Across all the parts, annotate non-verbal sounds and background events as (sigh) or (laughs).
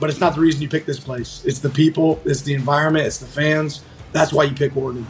but it's not the reason you pick this place. It's the people, it's the environment, it's the fans. That's why you pick Oregon.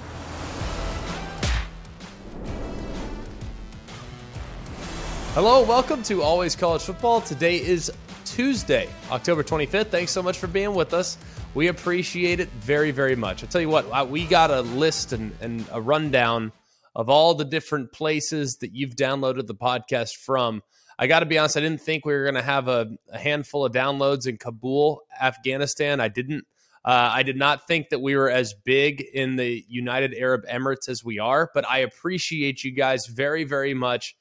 Hello, welcome to Always College Football. Today is Tuesday, October 25th. Thanks so much for being with us. We appreciate it very, very much. I'll tell you what, uh, we got a list and, and a rundown of all the different places that you've downloaded the podcast from. I got to be honest, I didn't think we were going to have a, a, handful of downloads in Kabul, Afghanistan. I didn't. Uh, I did not think that we were as big in the United Arab Emirates as we are, but I appreciate you guys very, very much.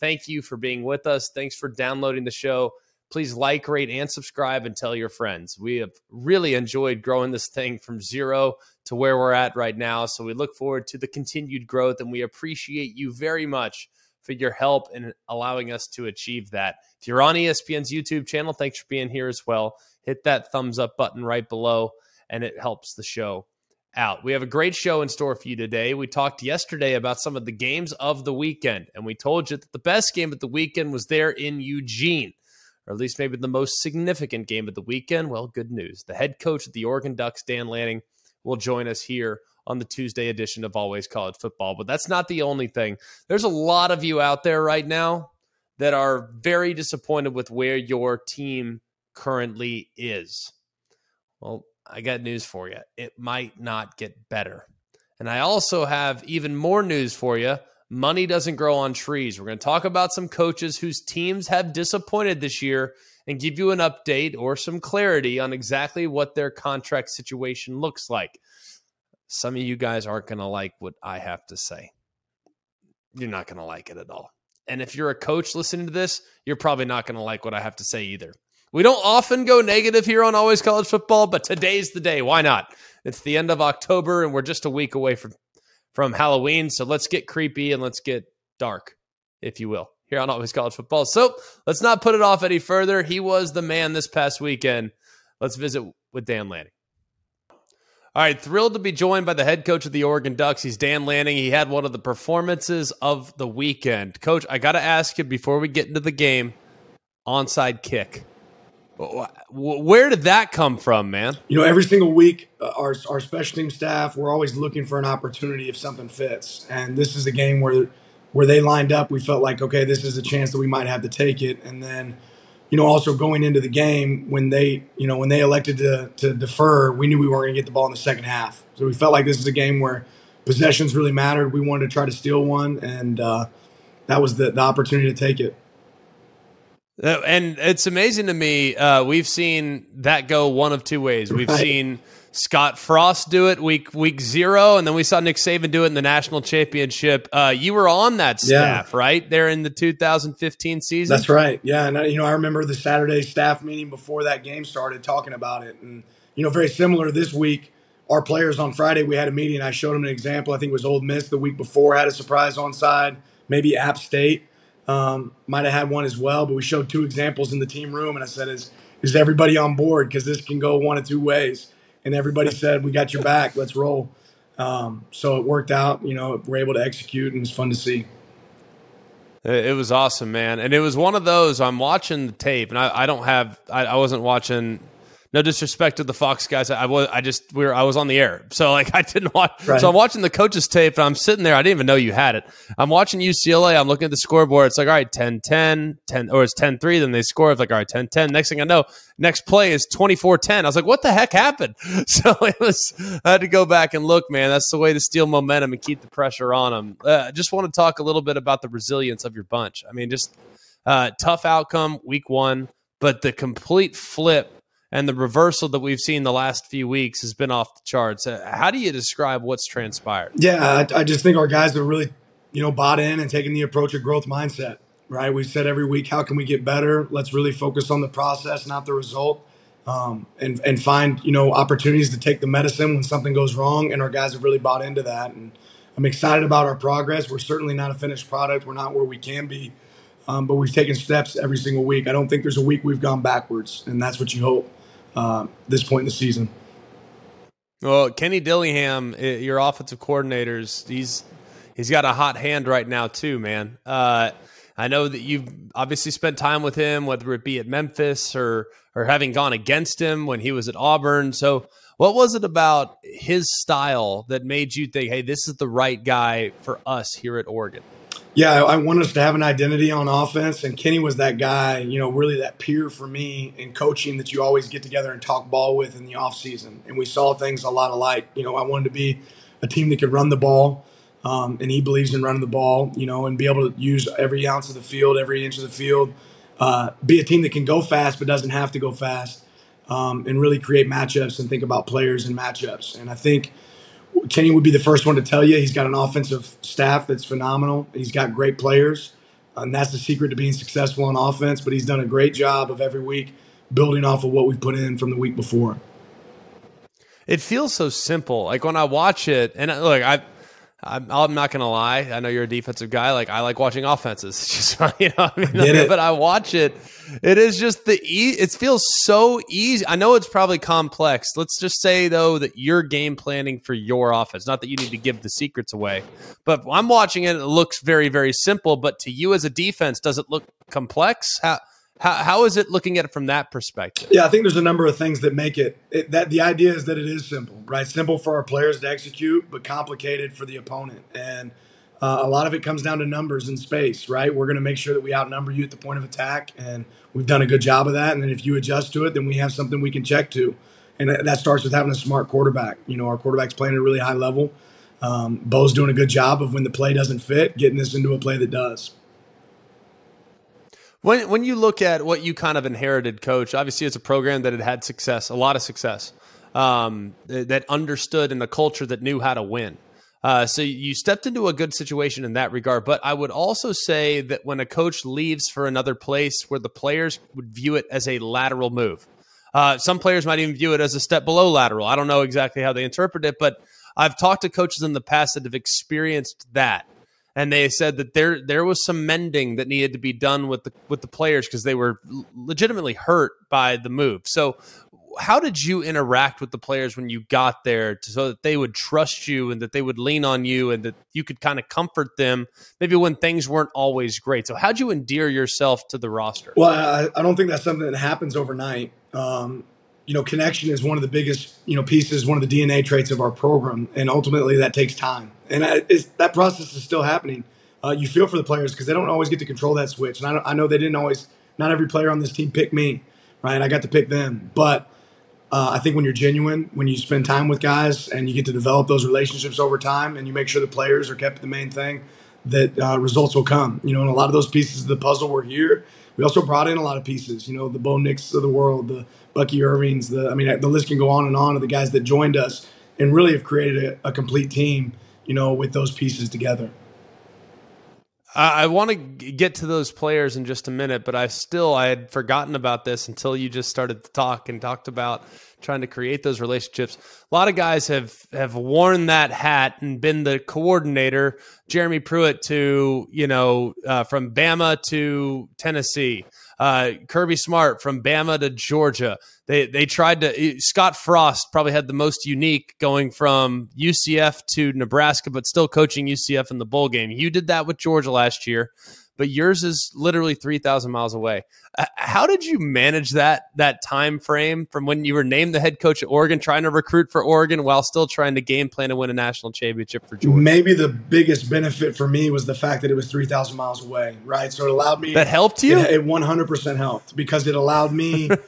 Thank you for being with us. Thanks for downloading the show. Please like, rate, and subscribe and tell your friends. We have really enjoyed growing this thing from zero to where we're at right now. So we look forward to the continued growth and we appreciate you very much for your help in allowing us to achieve that. If you're on ESPN's YouTube channel, thanks for being here as well. Hit that thumbs up button right below and it helps the show out. We have a great show in store for you today. We talked yesterday about some of the games of the weekend, and we told you that the best game of the weekend was there in Eugene, or at least maybe the most significant game of the weekend. Well, good news. The head coach of the Oregon Ducks, Dan Lanning, will join us here on the Tuesday edition of Always College Football. But that's not the only thing. There's a lot of you out there right now that are very disappointed with where your team currently is. Well, I got news for you. It might not get better. And I also have even more news for you. Money doesn't grow on trees. We're going to talk about some coaches whose teams have disappointed this year and give you an update or some clarity on exactly what their contract situation looks like. Some of you guys aren't going to like what I have to say. You're not going to like it at all. And if you're a coach listening to this, you're probably not going to like what I have to say either. We don't often go negative here on Always College Football, but today's the day. Why not? It's the end of October and we're just a week away from from Halloween, so let's get creepy and let's get dark, if you will, here on Always College Football. So, let's not put it off any further. He was the man this past weekend. Let's visit with Dan Lanning. All right, thrilled to be joined by the head coach of the Oregon Ducks. He's Dan Lanning. He had one of the performances of the weekend. Coach, I got to ask you before we get into the game onside kick. Where did that come from, man? You know, every single week, uh, our, our special team staff, we're always looking for an opportunity if something fits. And this is a game where where they lined up, we felt like, okay, this is a chance that we might have to take it. And then, you know, also going into the game when they, you know, when they elected to, to defer, we knew we weren't going to get the ball in the second half. So we felt like this is a game where possessions really mattered. We wanted to try to steal one, and uh, that was the, the opportunity to take it. Uh, and it's amazing to me. Uh, we've seen that go one of two ways. We've right. seen Scott Frost do it week week zero, and then we saw Nick Saban do it in the national championship. Uh, you were on that staff, yeah. right? There in the 2015 season. That's right. Yeah, and you know I remember the Saturday staff meeting before that game started, talking about it, and you know very similar this week. Our players on Friday, we had a meeting. I showed them an example. I think it was Ole Miss the week before had a surprise onside, maybe App State um, might have had one as well, but we showed two examples in the team room, and I said, "Is is everybody on board? Because this can go one of two ways." And everybody said, "We got your back. Let's roll." Um, so it worked out. You know, we're able to execute, and it's fun to see. It was awesome, man, and it was one of those. I'm watching the tape, and I, I don't have. I, I wasn't watching no disrespect to the Fox guys. I, was I just we were I was on the air, so like I didn't watch. Right. So I'm watching the coaches tape, and I'm sitting there. I didn't even know you had it. I'm watching UCLA. I'm looking at the scoreboard. It's like all right, 10-10, 10 or it's 10-3. Then they score. It's like all right, 10-10. Next thing I know, next play is 24-10. I was like, what the heck happened? (laughs) So it was. I had to go back and look, man. That's the way to steal momentum and keep the pressure on them. Uh, I just want to talk a little bit about the resilience of your bunch. I mean, just uh, tough outcome week one, but the complete flip and the reversal that we've seen the last few weeks has been off the charts. Uh, how do you describe what's transpired? Yeah, I, I, just think our guys have really, you know, bought in and taking the approach of growth mindset. Right, we said every week, how can we get better? Let's really focus on the process, not the result, um, and and find you know opportunities to take the medicine when something goes wrong. And our guys have really bought into that, and I'm excited about our progress. We're certainly not a finished product. We're not where we can be. Um, but we've taken steps every single week. I don't think there's a week we've gone backwards, and that's what you hope uh, this point in the season. Well, Kenny Dillingham, your offensive coordinators, he's he's got a hot hand right now too, man. Uh, I know that you've obviously spent time with him, whether it be at Memphis or or having gone against him when he was at Auburn. So, what was it about his style that made you think, "Hey, this is the right guy for us here at Oregon"? Yeah, I want us to have an identity on offense, and Kenny was that guy. You know, really that peer for me in coaching that you always get together and talk ball with in the off season. And we saw things a lot alike. You know, I wanted to be a team that could run the ball um, and he believes in running the ball, you know, and be able to use every ounce of the field, every inch of the field. Uh, be a team that can go fast but doesn't have to go fast, um, and really create matchups and think about players and matchups. And I think Kenny would be the first one to tell you he's got an offensive staff that's phenomenal. He's got great players, and that's the secret to being successful on offense. But he's done a great job of every week building off of what we've put in from the week before. It feels so simple. Like when I watch it, and uh, look, I I'm, I'm, not gonna lie. I know you're a defensive guy. Like I like watching offenses. It's (laughs) just you know, I mean, like, but I watch it. It is just the e- It feels so easy. I know it's probably complex. Let's just say though that you're game planning for your offense. Not that you need to give the secrets away, but I'm watching it. It looks very very simple. But to you as a defense, does it look complex? How how, how is it looking at it from that perspective? Yeah, I think there's a number of things that make it, it that the idea is that it is simple, right? Simple for our players to execute, but complicated for the opponent. And uh, a lot of it comes down to numbers and space, right? We're going to make sure that we outnumber you at the point of attack, and we've done a good job of that. And then if you adjust to it, then we have something we can check to, and that starts with having a smart quarterback. You know, our quarterback's playing at a really high level. Um, Bo's doing a good job of when the play doesn't fit, getting this into a play that does. When when you look at what you kind of inherited, coach, obviously it's a program that had had success, a lot of success, um, that understood in a culture that knew how to win. Uh, so you stepped into a good situation in that regard. But I would also say that when a coach leaves for another place where the players would view it as a lateral move, uh, some players might even view it as a step below lateral. I don't know exactly how they interpret it, but I've talked to coaches in the past that have experienced that and they said that there there was some mending that needed to be done with the with the players because they were legitimately hurt by the move. So how did you interact with the players when you got there to, so that they would trust you and that they would lean on you and that you could kind of comfort them maybe when things weren't always great? So how'd you endear yourself to the roster? Well i, I don't think that's something that happens overnight. Um, you know connection is one of the biggest you know pieces one of the dna traits of our program and ultimately that takes time and I, that process is still happening. Uh, you feel for the players because they don't always get to control that switch, and I, I, know they didn't always. Not every player on this team picked me, right? I got to pick them, but uh, I think when you're genuine, when you spend time with guys and you get to develop those relationships over time, and you make sure the players are kept the main thing, that uh, results will come. You know, and a lot of those pieces of the puzzle were here. We also brought in a lot of pieces. You know, the Bo Nix of the world, the Bucky Irvings. The I mean, the list can go on and on of the guys that joined us and really have created a, a complete team you know, with those pieces together. I, want to get to those players in just a minute, but I still I had forgotten about this until you just started to talk and talked about trying to create those relationships. A lot of guys have have worn that hat and been the coordinator. Jeremy Pruitt to you know uh, from Bama to Tennessee. Uh, Kirby Smart from Bama to Georgia. They they tried to. Scott Frost probably had the most unique going from UCF to Nebraska, but still coaching UCF in the bowl game. You did that with Georgia last year, but yours is literally three thousand miles away. Uh, how did you manage that that time frame from when you were named the head coach at Oregon, trying to recruit for Oregon while still trying to game plan to win a national championship for Georgia? Maybe the biggest benefit for me was the fact that it was three thousand miles away. Right, so it allowed me. That helped you. It hundred percent helped because it allowed me. (laughs)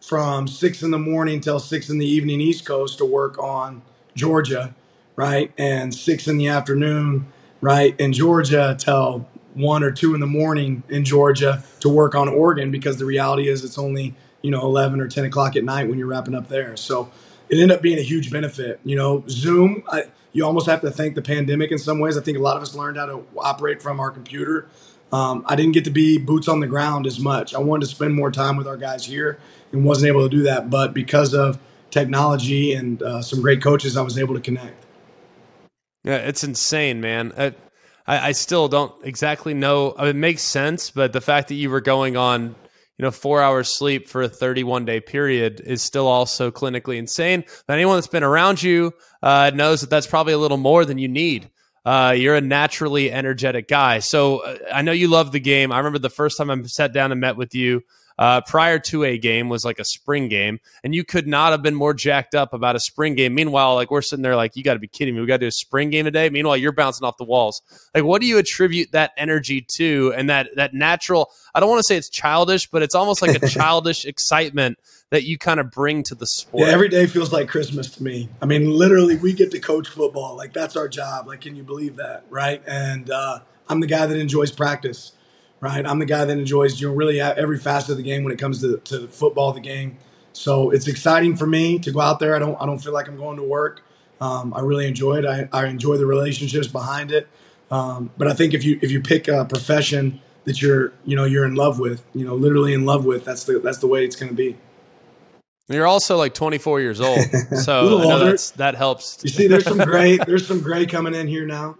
from six in the morning till six in the evening East Coast to work on Georgia, right? And six in the afternoon, right, in Georgia till one or two in the morning in Georgia to work on Oregon because the reality is it's only, you know, 11 or 10 o'clock at night when you're wrapping up there. So it ended up being a huge benefit. You know, Zoom, I, you almost have to thank the pandemic in some ways. I think a lot of us learned how to operate from our computer. Um, I didn't get to be boots on the ground as much. I wanted to spend more time with our guys here and wasn't able to do that. But because of technology and uh, some great coaches, I was able to connect. Yeah, it's insane, man. I, I still don't exactly know. I mean, it makes sense, but the fact that you were going on, you know, four hours sleep for a 31 day period is still also clinically insane. But anyone that's been around you uh, knows that that's probably a little more than you need. Uh, you're a naturally energetic guy. So uh, I know you love the game. I remember the first time I sat down and met with you uh, prior to a game was like a spring game, and you could not have been more jacked up about a spring game. Meanwhile, like we're sitting there like, you got to be kidding me. We got to do a spring game today. Meanwhile, you're bouncing off the walls. Like, what do you attribute that energy to, and that that natural? I don't want to say it's childish, but it's almost like a (laughs) childish excitement that you kind of bring to the sport. Yeah, every day feels like Christmas to me. I mean, literally, we get to coach football. Like that's our job. Like, can you believe that, right? And uh, I'm the guy that enjoys practice right? I'm the guy that enjoys you know really every facet of the game when it comes to to football, the game. So it's exciting for me to go out there. I don't I don't feel like I'm going to work. Um, I really enjoy it. I, I enjoy the relationships behind it. Um, but I think if you if you pick a profession that you're you know you're in love with, you know, literally in love with, that's the that's the way it's going to be. You're also like 24 years old, (laughs) so that helps. You see, there's some gray. There's some gray coming in here now.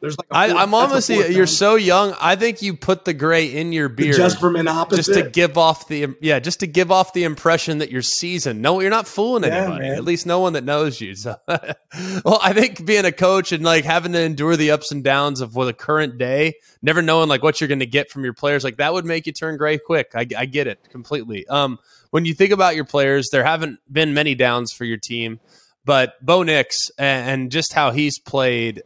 There's like I, am almost you're so young. I think you put the gray in your beard just from an opposite, just to give off the yeah, just to give off the impression that you're seasoned. No, you're not fooling yeah, anybody. Man. At least no one that knows you. So, (laughs) well, I think being a coach and like having to endure the ups and downs of the current day, never knowing like what you're going to get from your players, like that would make you turn gray quick. I, I get it completely. Um, when you think about your players, there haven't been many downs for your team but Bo Nix and just how he's played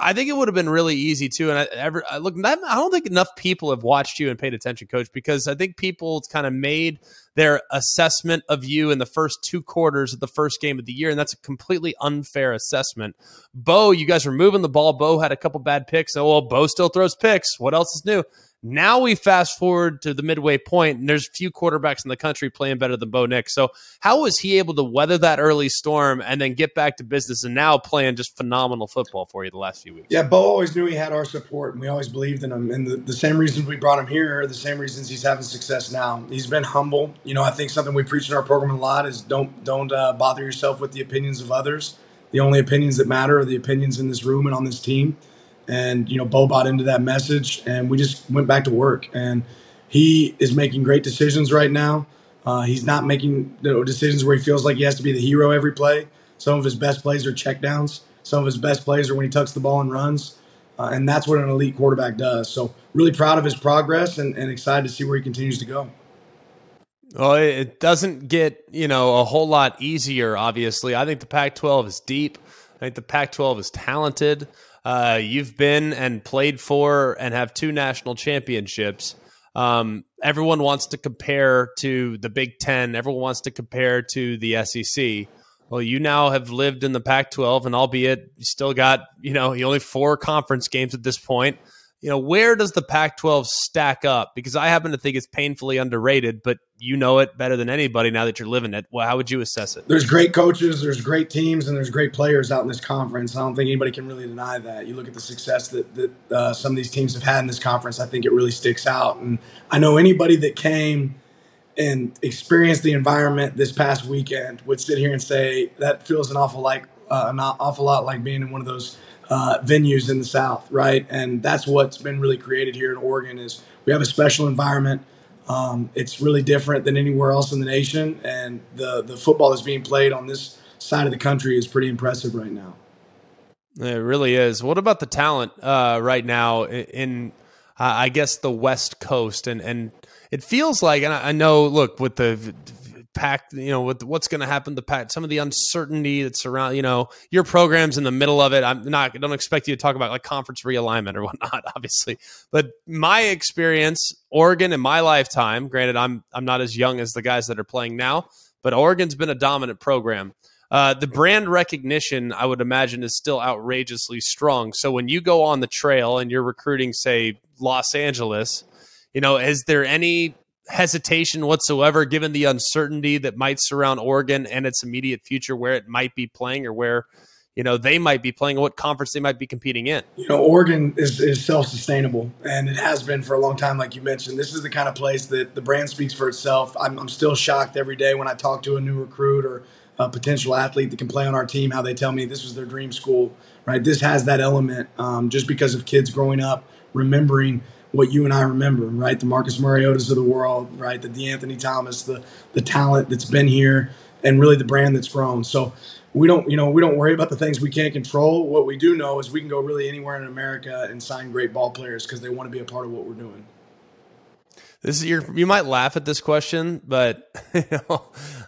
I think it would have been really easy too. And I, ever, I look, I don't think enough people have watched you and paid attention, Coach, because I think people kind of made their assessment of you in the first two quarters of the first game of the year, and that's a completely unfair assessment. Bo, you guys were moving the ball. Bo had a couple bad picks. Oh well, Bo still throws picks. What else is new? Now we fast forward to the midway point, and there's a few quarterbacks in the country playing better than Bo Nix. So, how was he able to weather that early storm and then get back to business and now playing just phenomenal football for you the last few weeks? Yeah, Bo always knew he had our support, and we always believed in him. And the, the same reasons we brought him here are the same reasons he's having success now. He's been humble. You know, I think something we preach in our program a lot is don't don't uh, bother yourself with the opinions of others. The only opinions that matter are the opinions in this room and on this team. And, you know, Bo bought into that message and we just went back to work. And he is making great decisions right now. Uh, he's not making you know, decisions where he feels like he has to be the hero every play. Some of his best plays are checkdowns. Some of his best plays are when he tucks the ball and runs. Uh, and that's what an elite quarterback does. So, really proud of his progress and, and excited to see where he continues to go. Well, it doesn't get, you know, a whole lot easier, obviously. I think the Pac 12 is deep. I think the Pac 12 is talented. Uh, you've been and played for and have two national championships. Um, everyone wants to compare to the Big Ten. Everyone wants to compare to the SEC. Well, you now have lived in the Pac 12, and albeit you still got, you know, you only four conference games at this point you know, where does the Pac 12 stack up? Because I happen to think it's painfully underrated, but you know it better than anybody now that you're living it. Well, how would you assess it? There's great coaches, there's great teams, and there's great players out in this conference. I don't think anybody can really deny that. You look at the success that, that uh, some of these teams have had in this conference, I think it really sticks out. And I know anybody that came and experienced the environment this past weekend would sit here and say that feels an awful like uh, an awful lot like being in one of those uh, venues in the South, right? And that's what's been really created here in Oregon is we have a special environment. Um, it's really different than anywhere else in the nation, and the the football that's being played on this side of the country is pretty impressive right now. It really is. What about the talent uh, right now in, uh, I guess, the West Coast? And and it feels like, and I know, look, with the pack, you know, with what's going to happen to pack, some of the uncertainty that's around, you know, your program's in the middle of it. I'm not, I don't expect you to talk about like conference realignment or whatnot, (laughs) obviously. But my experience, Oregon in my lifetime, granted, I'm, I'm not as young as the guys that are playing now, but Oregon's been a dominant program. Uh, the brand recognition, I would imagine, is still outrageously strong. So when you go on the trail and you're recruiting, say, Los Angeles, you know, is there any hesitation whatsoever, given the uncertainty that might surround Oregon and its immediate future, where it might be playing or where you know they might be playing, what conference they might be competing in. You know, Oregon is, is self sustainable, and it has been for a long time, like you mentioned. This is the kind of place that the brand speaks for itself. I'm, I'm still shocked every day when I talk to a new recruit or a potential athlete that can play on our team, how they tell me this was their dream school. Right, this has that element um, just because of kids growing up remembering what you and I remember, right? The Marcus Mariotas of the world, right? The DeAnthony Thomas, the the talent that's been here. and really the brand that's grown. So we don't, you know, we don't worry about the things we can't control. What we do know is we can go really anywhere in America and sign great ball players because they want to be a part of what we're doing. This is your. You might laugh at this question, but (laughs) you know,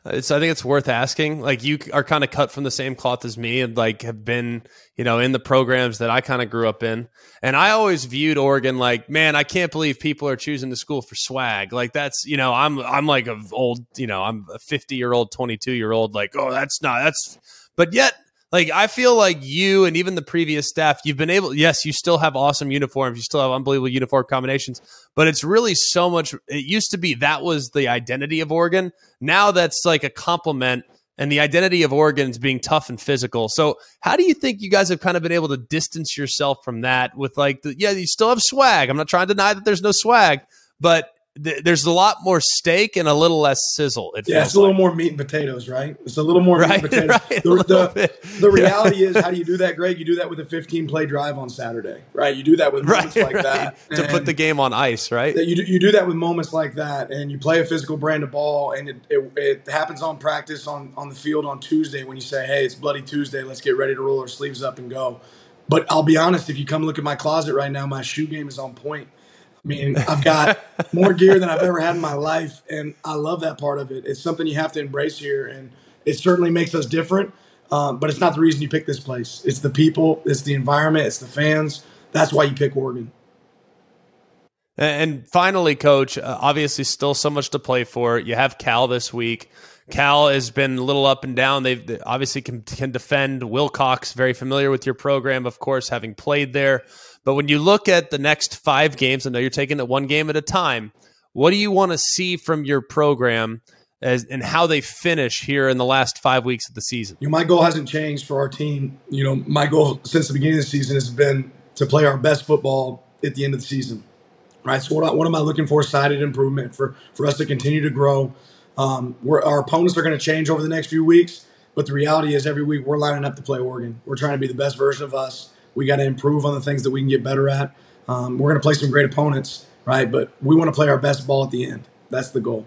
it's. I think it's worth asking. Like you are kind of cut from the same cloth as me, and like have been, you know, in the programs that I kind of grew up in. And I always viewed Oregon like, man, I can't believe people are choosing the school for swag. Like that's, you know, I'm I'm like a old, you know, I'm a 50 year old, 22 year old. Like, oh, that's not that's. But yet like I feel like you and even the previous staff, you've been able. Yes, you still have awesome uniforms. You still have unbelievable uniform combinations. But it's really so much. It used to be that was the identity of Oregon. Now that's like a compliment. And the identity of Oregon is being tough and physical. So, how do you think you guys have kind of been able to distance yourself from that? With like, the, yeah, you still have swag. I'm not trying to deny that there's no swag, but th- there's a lot more steak and a little less sizzle. It yeah, it's a little more meat and potatoes, right? It's a little more right, meat and (laughs) potatoes. Right, the, the, the, reality is, how do you do that, Greg? You do that with a 15 play drive on Saturday, right? You do that with (laughs) moments right, like that to put the game on ice, right? You do, you do that with moments like that, and you play a physical brand of ball, and it, it, it happens on practice on on the field on Tuesday when you say, "Hey, it's Bloody Tuesday. Let's get ready to roll our sleeves up and go." But I'll be honest, if you come look at my closet right now, my shoe game is on point. I mean, I've got more gear than I've ever had in my life, and I love that part of it. It's something you have to embrace here, and it certainly makes us different. Um, but it's not the reason you pick this place. It's the people, it's the environment, it's the fans. That's why you pick Oregon. And finally, coach, uh, obviously, still so much to play for. You have Cal this week. Cal has been a little up and down. They've they obviously can, can defend. Wilcox, very familiar with your program, of course, having played there. But when you look at the next five games, I know you're taking it one game at a time. What do you want to see from your program as and how they finish here in the last five weeks of the season? You know, my goal hasn't changed for our team. You know, my goal since the beginning of the season has been to play our best football at the end of the season. Right. So what, what am I looking for? Sided improvement for for us to continue to grow. Um, our opponents are going to change over the next few weeks, but the reality is every week we're lining up to play Oregon. We're trying to be the best version of us. We got to improve on the things that we can get better at. Um, we're going to play some great opponents, right? But we want to play our best ball at the end. That's the goal.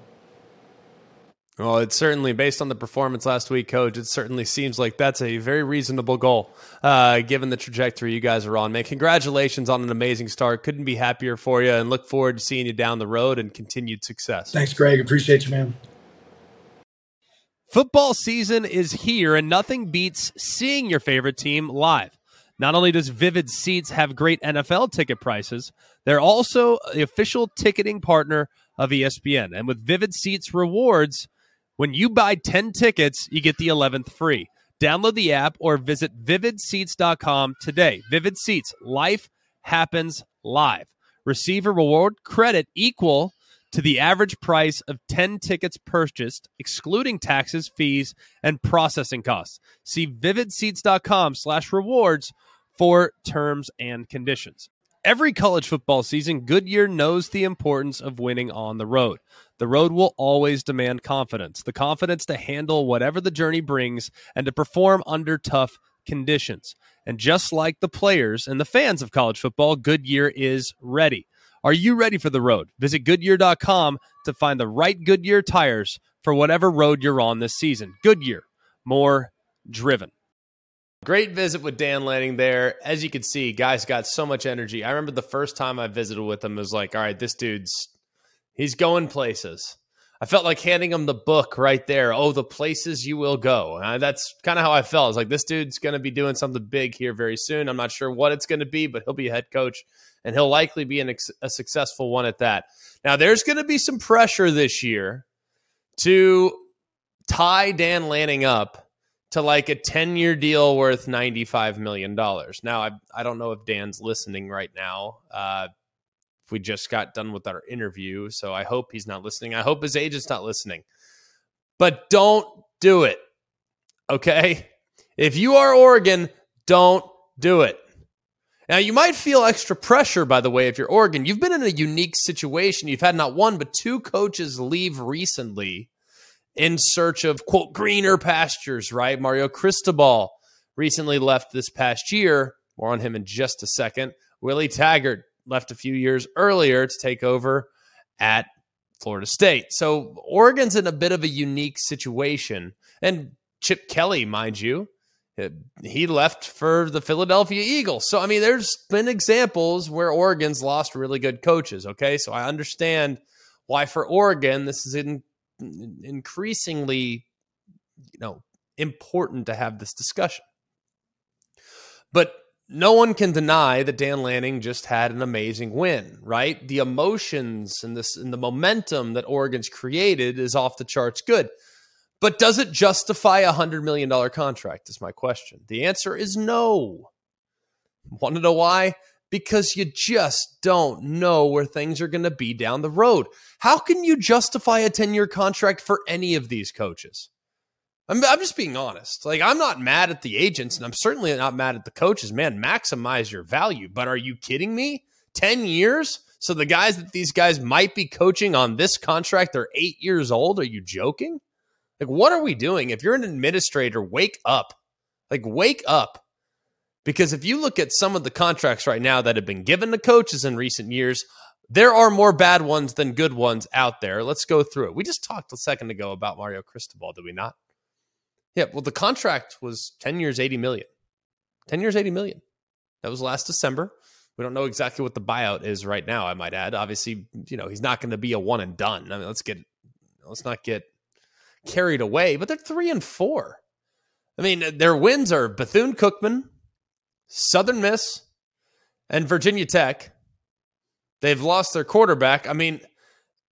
Well, it's certainly based on the performance last week, coach. It certainly seems like that's a very reasonable goal, uh, given the trajectory you guys are on. Man, congratulations on an amazing start. Couldn't be happier for you, and look forward to seeing you down the road and continued success. Thanks, Greg. Appreciate you, man. Football season is here, and nothing beats seeing your favorite team live. Not only does Vivid Seats have great NFL ticket prices, they're also the official ticketing partner of ESPN. And with Vivid Seats rewards, when you buy 10 tickets, you get the 11th free. Download the app or visit vividseats.com today. Vivid Seats, life happens live. Receive a reward credit equal to the average price of 10 tickets purchased, excluding taxes, fees, and processing costs. See vividseats.com slash rewards for terms and conditions. Every college football season, Goodyear knows the importance of winning on the road. The road will always demand confidence the confidence to handle whatever the journey brings and to perform under tough conditions. And just like the players and the fans of college football, Goodyear is ready. Are you ready for the road? Visit Goodyear.com to find the right Goodyear tires for whatever road you're on this season. Goodyear, more driven. Great visit with Dan Lanning there. As you can see, guys got so much energy. I remember the first time I visited with him, was like, all right, this dude's he's going places. I felt like handing him the book right there. Oh, the places you will go. That's kind of how I felt. It's like this dude's going to be doing something big here very soon. I'm not sure what it's going to be, but he'll be a head coach and he'll likely be an, a successful one at that. Now, there's going to be some pressure this year to tie Dan Lanning up to like a 10 year deal worth $95 million. Now, I, I don't know if Dan's listening right now. Uh, we just got done with our interview, so I hope he's not listening. I hope his agent's not listening. But don't do it. Okay? If you are Oregon, don't do it. Now, you might feel extra pressure, by the way, if you're Oregon. You've been in a unique situation. You've had not one, but two coaches leave recently in search of, quote, greener pastures, right? Mario Cristobal recently left this past year. More on him in just a second. Willie Taggart left a few years earlier to take over at Florida State. So Oregon's in a bit of a unique situation. And Chip Kelly, mind you, he left for the Philadelphia Eagles. So, I mean, there's been examples where Oregon's lost really good coaches. Okay. So I understand why for Oregon, this is in, increasingly, you know, important to have this discussion. But no one can deny that Dan Lanning just had an amazing win, right? The emotions and this and the momentum that Oregon's created is off the charts good. But does it justify a $100 million contract? Is my question. The answer is no. Want to know why? Because you just don't know where things are going to be down the road. How can you justify a 10 year contract for any of these coaches? I'm, I'm just being honest. Like, I'm not mad at the agents, and I'm certainly not mad at the coaches. Man, maximize your value. But are you kidding me? 10 years? So the guys that these guys might be coaching on this contract, they're eight years old. Are you joking? Like, what are we doing? If you're an administrator, wake up. Like, wake up. Because if you look at some of the contracts right now that have been given to coaches in recent years, there are more bad ones than good ones out there. Let's go through it. We just talked a second ago about Mario Cristobal, did we not? Yeah, well, the contract was 10 years, 80 million. 10 years, 80 million. That was last December. We don't know exactly what the buyout is right now, I might add. Obviously, you know, he's not going to be a one and done. I mean, let's get let's not get carried away, but they're 3 and 4. I mean, their wins are Bethune Cookman, Southern Miss, and Virginia Tech. They've lost their quarterback. I mean,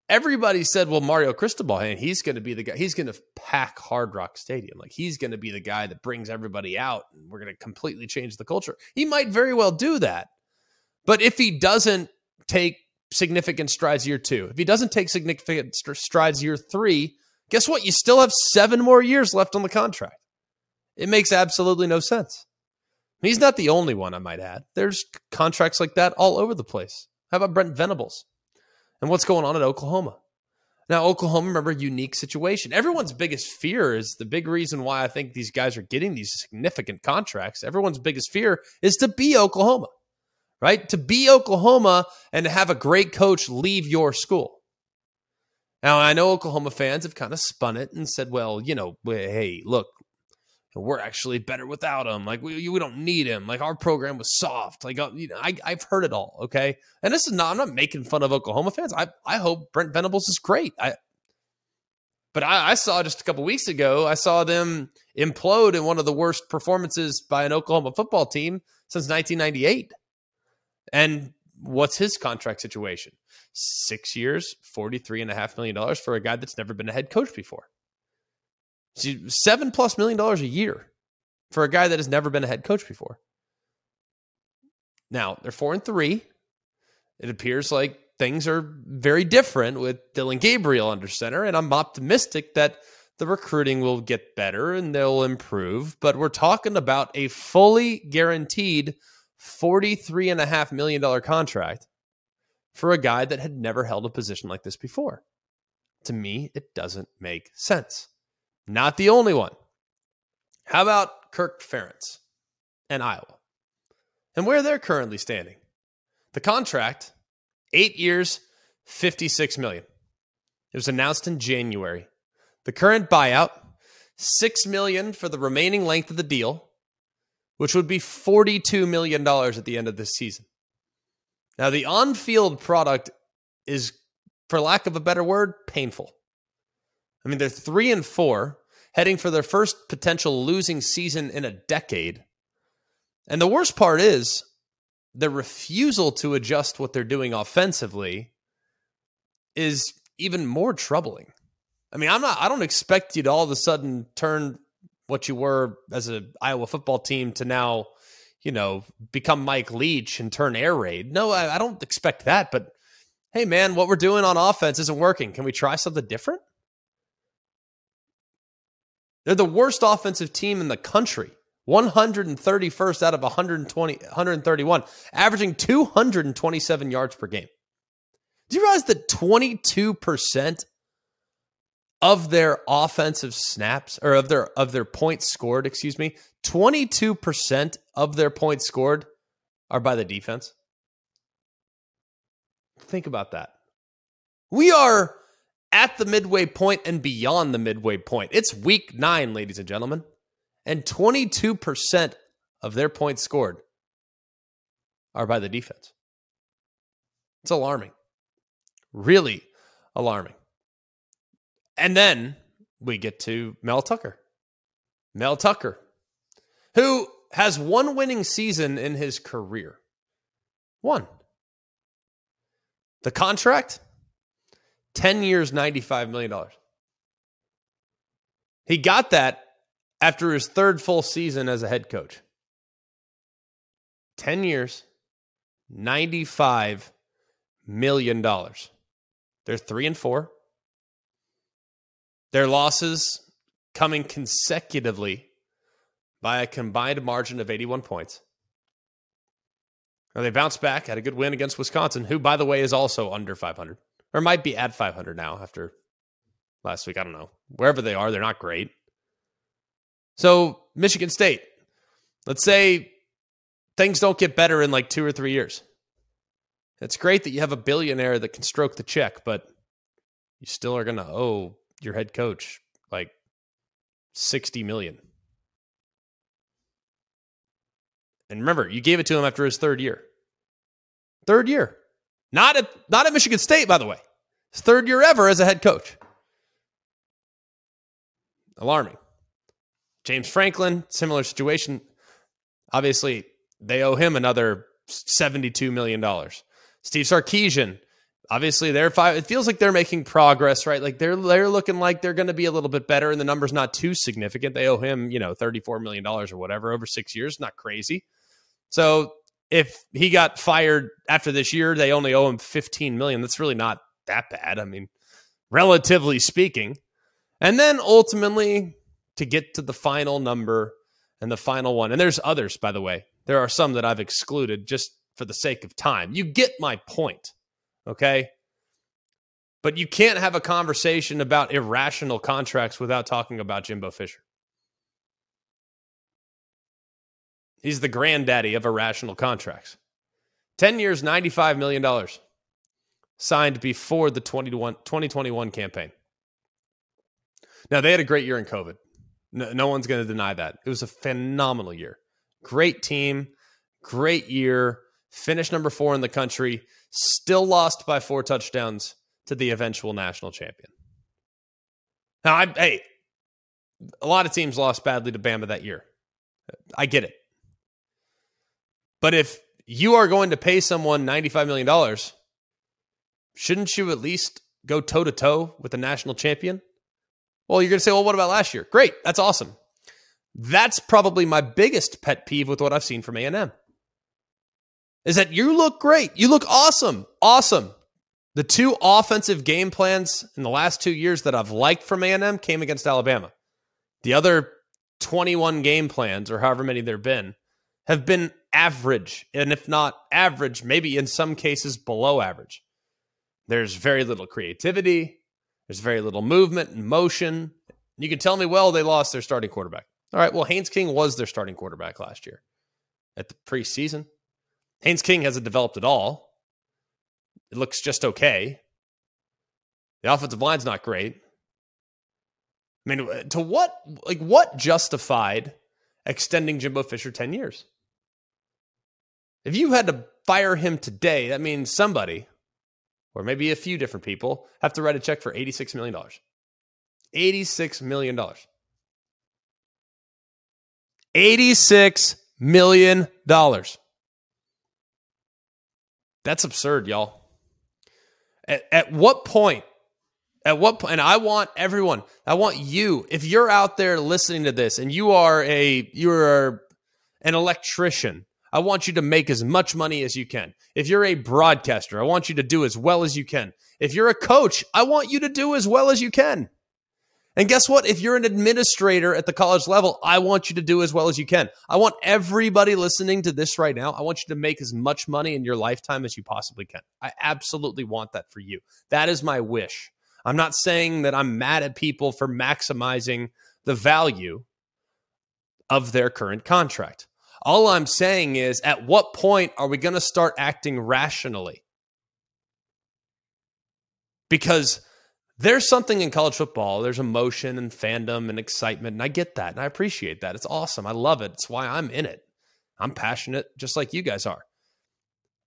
everybody said, well, Mario Cristobal, and he's going to be the guy. He's going to pack Hard Rock Stadium. Like he's going to be the guy that brings everybody out, and we're going to completely change the culture. He might very well do that, but if he doesn't take significant strides year two, if he doesn't take significant strides year three, guess what? You still have seven more years left on the contract. It makes absolutely no sense. He's not the only one, I might add. There's contracts like that all over the place. How about Brent Venables? and what's going on at Oklahoma. Now, Oklahoma, remember, unique situation. Everyone's biggest fear is the big reason why I think these guys are getting these significant contracts. Everyone's biggest fear is to be Oklahoma, right? To be Oklahoma and to have a great coach leave your school. Now, I know Oklahoma fans have kind of spun it and said, well, you know, hey, look, we're actually better without him. Like we, we don't need him. Like our program was soft. Like uh, you know, I I've heard it all. Okay, and this is not. I'm not making fun of Oklahoma fans. I I hope Brent Venables is great. I. But I, I saw just a couple weeks ago. I saw them implode in one of the worst performances by an Oklahoma football team since 1998. And what's his contract situation? Six years, $43.5 million for a guy that's never been a head coach before. Seven plus million dollars a year for a guy that has never been a head coach before. Now they're four and three. It appears like things are very different with Dillon Gabriel under center, and I'm optimistic that the recruiting will get better and they'll improve. But we're talking about a fully guaranteed $43.5 million contract for a guy that had never held a position like this before. To me, it doesn't make sense. Not the only one. How about Kirk Ferentz and Iowa? And where they're currently standing. The contract, eight years, 56 million. It was announced in January. The current buyout, six million for the remaining length of the deal, which would be $42 million at the end of this season. Now, the on field product is, for lack of a better word, painful. I mean, they're three and four, heading for their first potential losing season in a decade. And the worst part is the refusal to adjust what they're doing offensively is even more troubling. I mean, I'm not I don't expect you to all of a sudden turn what you were as an Iowa football team to now, you know, become Mike Leach and turn air raid. No, I, I don't expect that. But hey, man, what we're doing on offense isn't working. Can we try something different? They're the worst offensive team in the country. 131st out of 120, 131, averaging 227 yards per game. Do you realize that 22% of their offensive snaps or of their of their points scored, excuse me, 22% of their points scored are by the defense? Think about that. We are at the midway point and beyond the midway point. It's week nine, ladies and gentlemen, and 22% of their points scored are by the defense. It's alarming. Really alarming. And then we get to Mel Tucker. Mel Tucker, who has one winning season in his career. One. The contract 10 years, $95 million. He got that after his third full season as a head coach. 10 years, $95 million. They're three and four. Their losses coming consecutively by a combined margin of 81 points. Now they bounced back, had a good win against Wisconsin, who, by the way, is also under 500 or might be at 500 now after last week. I don't know. Wherever they are, they're not great. So, Michigan State, let's say things don't get better in like two or three years. It's great that you have a billionaire that can stroke the check, but you still are going to owe your head coach like 60 million. And remember, you gave it to him after his third year. Third year. Not at not at Michigan State, by the way. His third year ever as a head coach. Alarming. James Franklin, similar situation. Obviously, they owe him another $72 million. Steve Sarkisian, obviously they're five. It feels like they're making progress, right? Like they're they're looking like they're going to be a little bit better, and the number's not too significant. They owe him, you know, $34 million or whatever over six years. Not crazy. So if he got fired after this year, they only owe him 15 million. That's really not that bad. I mean, relatively speaking. And then ultimately to get to the final number and the final one. And there's others, by the way. There are some that I've excluded just for the sake of time. You get my point. Okay? But you can't have a conversation about irrational contracts without talking about Jimbo Fisher. He's the granddaddy of irrational contracts. 10 years, $95 million signed before the 2021 campaign. Now, they had a great year in COVID. No, no one's going to deny that. It was a phenomenal year. Great team, great year. Finished number four in the country. Still lost by four touchdowns to the eventual national champion. Now, I, hey, a lot of teams lost badly to Bama that year. I get it. But if you are going to pay someone $95 million, shouldn't you at least go toe to toe with the national champion? Well, you're going to say, well, what about last year? Great. That's awesome. That's probably my biggest pet peeve with what I've seen from A&M. Is that you look great. You look awesome. Awesome. The two offensive game plans in the last 2 years that I've liked from A&M came against Alabama. The other 21 game plans or however many there've been have been average, and if not average, maybe in some cases below average. There's very little creativity, there's very little movement and motion. You can tell me, well, they lost their starting quarterback. All right, well, Haynes King was their starting quarterback last year at the preseason. Haynes King hasn't developed at all. It looks just okay. The offensive line's not great. I mean, uh, to what like what justified extending Jimbo Fisher 10 years? If you had to fire him today, that means somebody, or maybe a few different people, have to write a check for $86 million. $86 million. $86 million. That's absurd, y'all. At, at what point at what point and i want everyone i want you if you're out there listening to this and you are a you're an electrician I want you to make as much money as you can. If you're a broadcaster, I want you to do as well as you can. If you're a coach, I want you to do as well as you can. And guess what? If you're an administrator at the college level, I want you to do as well as you can. I want everybody listening to this right now, I want you to make as much money in your lifetime as you possibly can. I absolutely want that for you. That is my wish. I'm not saying that I'm mad at people for maximizing the value of their current contract. All I'm saying is, at what point are we going to start acting rationally? Because there's something in college football. There's emotion and fandom and excitement. And I get that. And I appreciate that. It's awesome. I love it. It's why I'm in it. I'm passionate just like you guys are.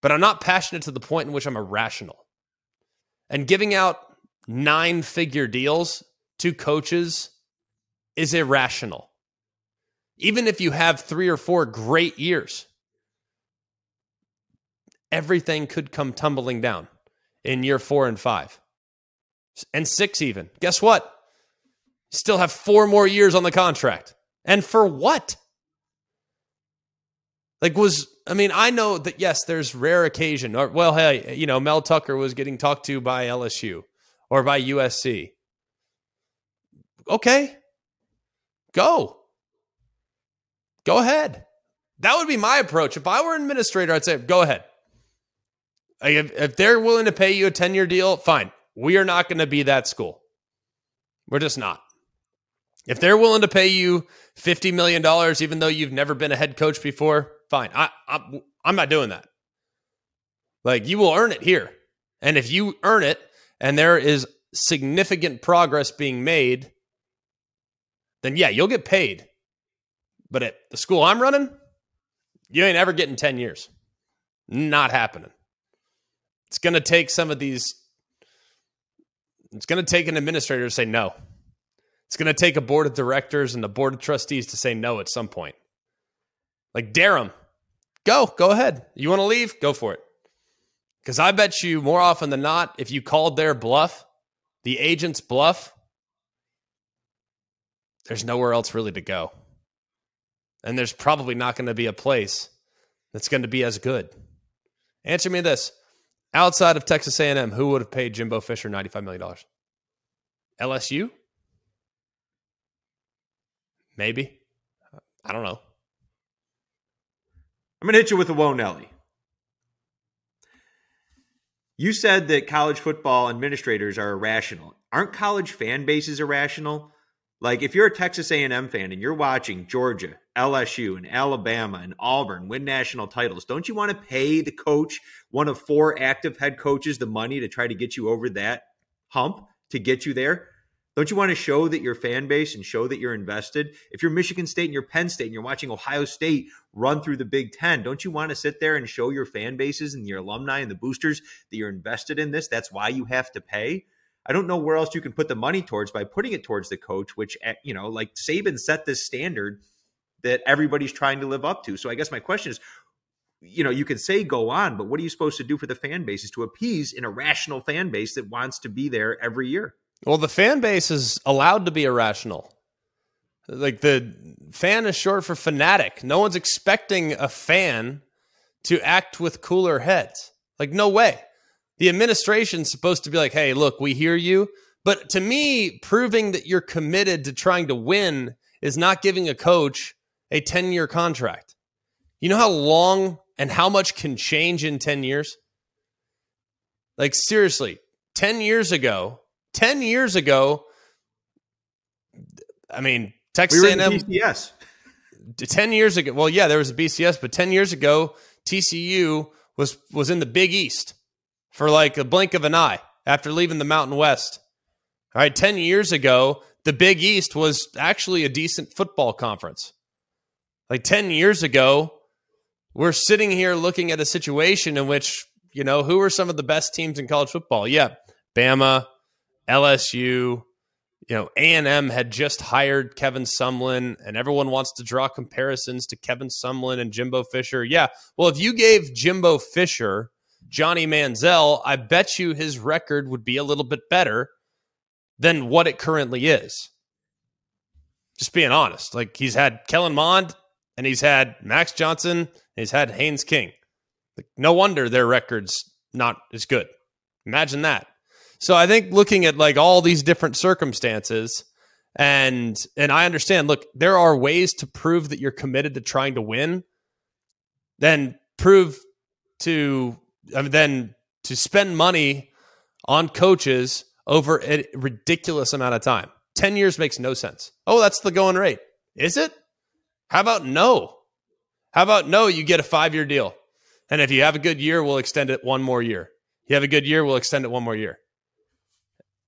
But I'm not passionate to the point in which I'm irrational. And giving out nine figure deals to coaches is irrational. Even if you have three or four great years, everything could come tumbling down in year four and five and six, even. Guess what? Still have four more years on the contract. And for what? Like, was, I mean, I know that, yes, there's rare occasion, or, well, hey, you know, Mel Tucker was getting talked to by LSU or by USC. Okay, go. Go ahead. That would be my approach. If I were an administrator, I'd say, go ahead. If, if they're willing to pay you a 10 year deal, fine. We are not going to be that school. We're just not. If they're willing to pay you $50 million, even though you've never been a head coach before, fine. I, I, I'm not doing that. Like, you will earn it here. And if you earn it and there is significant progress being made, then yeah, you'll get paid. But at the school I'm running, you ain't ever getting 10 years. Not happening. It's going to take some of these, it's going to take an administrator to say no. It's going to take a board of directors and a board of trustees to say no at some point. Like, dare them. Go, go ahead. You want to leave? Go for it. Because I bet you more often than not, if you called their bluff, the agent's bluff, there's nowhere else really to go. And there's probably not going to be a place that's going to be as good. Answer me this. Outside of Texas A&M, who would have paid Jimbo Fisher $95 million? LSU? Maybe. I don't know. I'm going to hit you with a Whoa Nelly. You said that college football administrators are irrational. Aren't college fan bases irrational? Like if you're a Texas A&M fan and you're watching Georgia, LSU, and Alabama and Auburn win national titles, don't you want to pay the coach, one of four active head coaches, the money to try to get you over that hump to get you there? Don't you want to show that your fan base and show that you're invested? If you're Michigan State and you're Penn State and you're watching Ohio State run through the Big Ten, don't you want to sit there and show your fan bases and your alumni and the boosters that you're invested in this? That's why you have to pay. I don't know where else you can put the money towards by putting it towards the coach, which, eh, you know, like Saban set this standard that everybody's trying to live up to. So I guess my question is, you know, you can say go on, but what are you supposed to do for the fan bases to appease an irrational fan base that wants to be there every year? Well, the fan base is allowed to be irrational. Like the fan is short for fanatic. No one's expecting a fan to act with cooler heads. Like, no way. The administration's supposed to be like, hey, look, we hear you. But to me, proving that you're committed to trying to win is not giving a coach a 10 year contract. You know how long and how much can change in 10 years? Like, seriously, 10 years ago, 10 years ago, I mean, Texas we A&M. BCS. 10 years ago, well, yeah, there was a BCS, but 10 years ago, TCU was was in the Big East for like a blink of an eye after leaving the Mountain West. All right, 10 years ago, the Big East was actually a decent football conference. Like 10 years ago, we're sitting here looking at a situation in which, you know, who are some of the best teams in college football? Yeah, Bama, LSU, you know, A&M had just hired Kevin Sumlin and everyone wants to draw comparisons to Kevin Sumlin and Jimbo Fisher. Yeah. Well, if you gave Jimbo Fisher Johnny Manziel, I bet you his record would be a little bit better than what it currently is. Just being honest. Like he's had Kellen Mond and he's had Max Johnson he's had Haynes King. Like, no wonder their record's not as good. Imagine that. So I think looking at like all these different circumstances and and I understand look there are ways to prove that you're committed to trying to win then prove to I mean, then to spend money on coaches over a ridiculous amount of time. 10 years makes no sense. Oh, that's the going rate. Is it? How about no? How about no, you get a 5-year deal. And if you have a good year, we'll extend it one more year. You have a good year, we'll extend it one more year.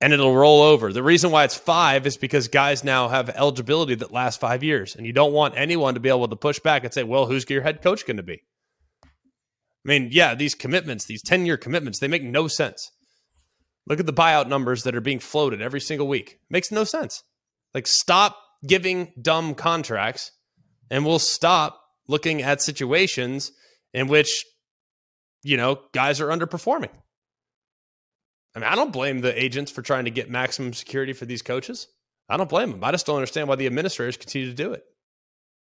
and it'll roll over. The reason why it's five is because guys now have eligibility that lasts five years, and you don't want anyone to be able to push back and say, "Well, who's your head coach going to be?" I mean, yeah, these commitments, these ten-year commitments, they make no sense. Look at the buyout numbers that are being floated every single week. Makes no sense. Like, stop giving dumb contracts, and we'll stop looking at situations in which you know guys are underperforming. I mean, I don't blame the agents for trying to get maximum security for these coaches. I don't blame them. I just don't understand why the administrators continue to do it.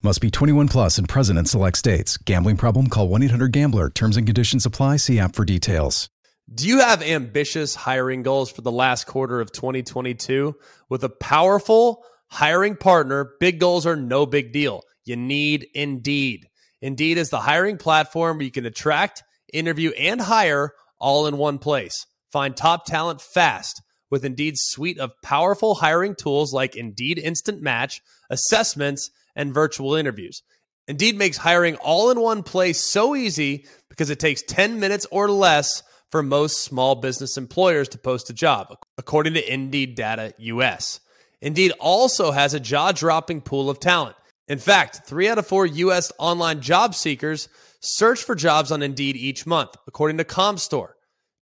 Must be 21 plus and present in select states. Gambling problem? Call 1 800 GAMBLER. Terms and conditions apply. See app for details. Do you have ambitious hiring goals for the last quarter of 2022? With a powerful hiring partner, big goals are no big deal. You need Indeed. Indeed is the hiring platform where you can attract, interview, and hire all in one place. Find top talent fast with Indeed's suite of powerful hiring tools like Indeed Instant Match, assessments, and virtual interviews. Indeed makes hiring all in one place so easy because it takes 10 minutes or less for most small business employers to post a job, according to Indeed Data US. Indeed also has a jaw dropping pool of talent. In fact, three out of four U.S. online job seekers search for jobs on Indeed each month, according to comScore.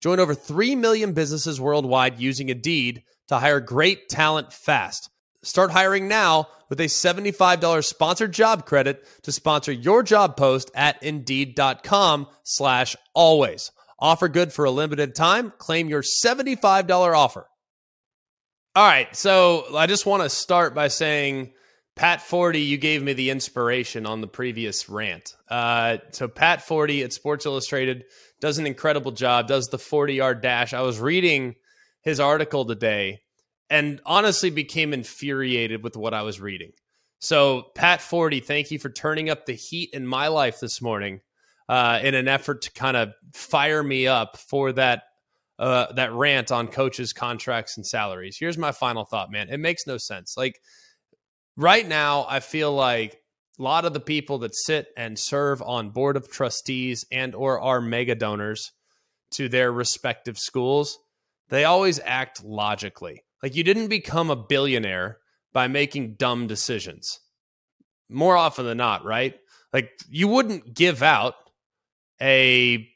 Join over 3 million businesses worldwide using Indeed to hire great talent fast. Start hiring now with a $75 sponsored job credit to sponsor your job post at Indeed.com slash always. Offer good for a limited time. Claim your $75 offer. All right, so I just want to start by saying, Pat Forde, you gave me the inspiration on the previous rant. Uh, so Pat Forde at Sports Illustrated does an incredible job, does the Forde-Yard Dash. I was reading his article today and honestly became infuriated with what I was reading. So, Pat Forde, thank you for turning up the heat in my life this morning uh, in an effort to kind of fire me up for that uh, that rant on coaches' contracts and salaries. Here's my final thought, man. It makes no sense. Like right now, I feel like a lot of the people that sit and serve on board of trustees and or are mega donors to their respective schools, they always act logically. Like you didn't become a billionaire by making dumb decisions. More often than not, right? Like you wouldn't give out a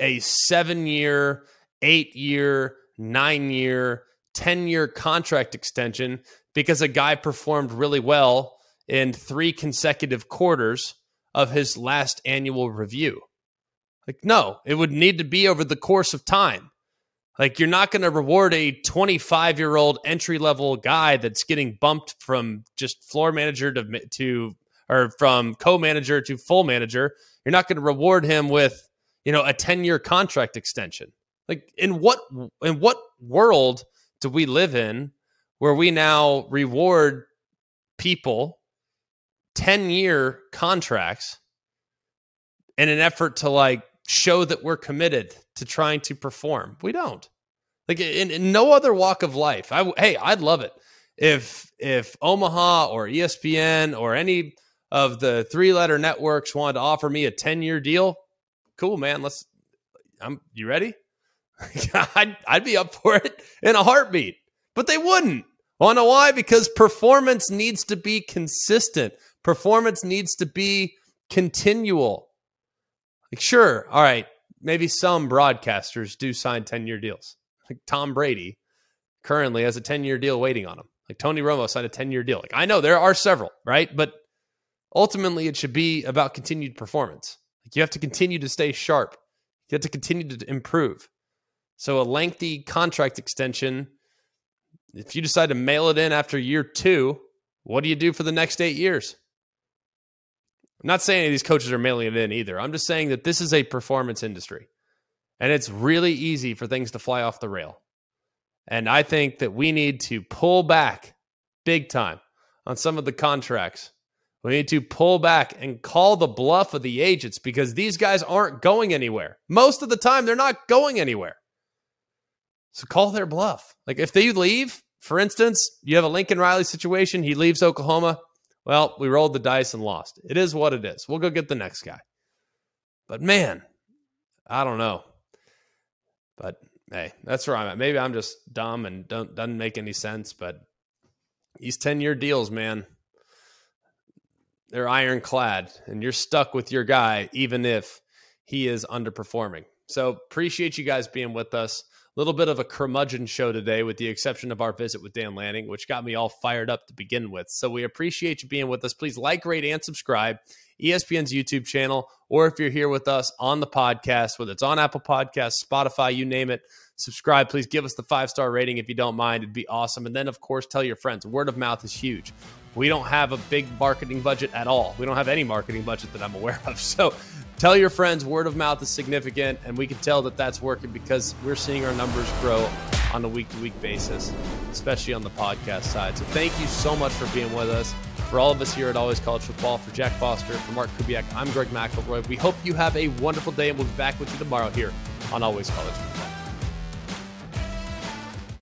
a 7-year, 8-year, 9-year, 10-year contract extension because a guy performed really well in 3 consecutive quarters of his last annual review. Like no, it would need to be over the course of time. Like you're not going to reward a 25 year old entry level guy that's getting bumped from just floor manager to to or from co manager to full manager. You're not going to reward him with you know a 10 year contract extension. Like in what in what world do we live in where we now reward people 10 year contracts in an effort to like show that we're committed to trying to perform. We don't. Like in, in no other walk of life. I hey, I'd love it if if Omaha or ESPN or any of the three letter networks wanted to offer me a 10 year deal. Cool, man. Let's I'm you ready? (laughs) I'd, I'd be up for it in a heartbeat, but they wouldn't. Wanna know why? Because performance needs to be consistent. Performance needs to be continual. Like, sure, all right, maybe some broadcasters do sign 10 year deals. Like Tom Brady currently has a 10 year deal waiting on him. Like Tony Romo signed a 10 year deal. Like I know there are several, right? But ultimately it should be about continued performance. Like you have to continue to stay sharp. You have to continue to improve. So a lengthy contract extension, if you decide to mail it in after year two, what do you do for the next eight years? I'm not saying these coaches are mailing it in either. I'm just saying that this is a performance industry. And it's really easy for things to fly off the rail. And I think that we need to pull back big time on some of the contracts. We need to pull back and call the bluff of the agents because these guys aren't going anywhere. Most of the time, they're not going anywhere. So call their bluff. Like if they leave, for instance, you have a Lincoln Riley situation, he leaves Oklahoma. Well, we rolled the dice and lost. It is what it is. We'll go get the next guy. But man, I don't know. But hey, that's where I'm at. Maybe I'm just dumb and don't doesn't make any sense. But these 10 year deals, man, they're ironclad and you're stuck with your guy, even if he is underperforming. So appreciate you guys being with us. Little bit of a curmudgeon show today, with the exception of our visit with Dan Lanning, which got me all fired up to begin with. So we appreciate you being with us. Please like, rate, and subscribe. ESPN's YouTube channel, or if you're here with us on the podcast, whether it's on Apple Podcasts, Spotify, you name it, subscribe. Please give us the five star rating if you don't mind. It'd be awesome. And then, of course, tell your friends. Word of mouth is huge. We don't have a big marketing budget at all. We don't have any marketing budget that I'm aware of. (laughs) So tell your friends word of mouth is significant and we can tell that that's working because we're seeing our numbers grow on a week to week basis especially on the podcast side so thank you so much for being with us for all of us here at always college football for jack foster for mark kubiak i'm greg mcelroy we hope you have a wonderful day and we'll be back with you tomorrow here on always college football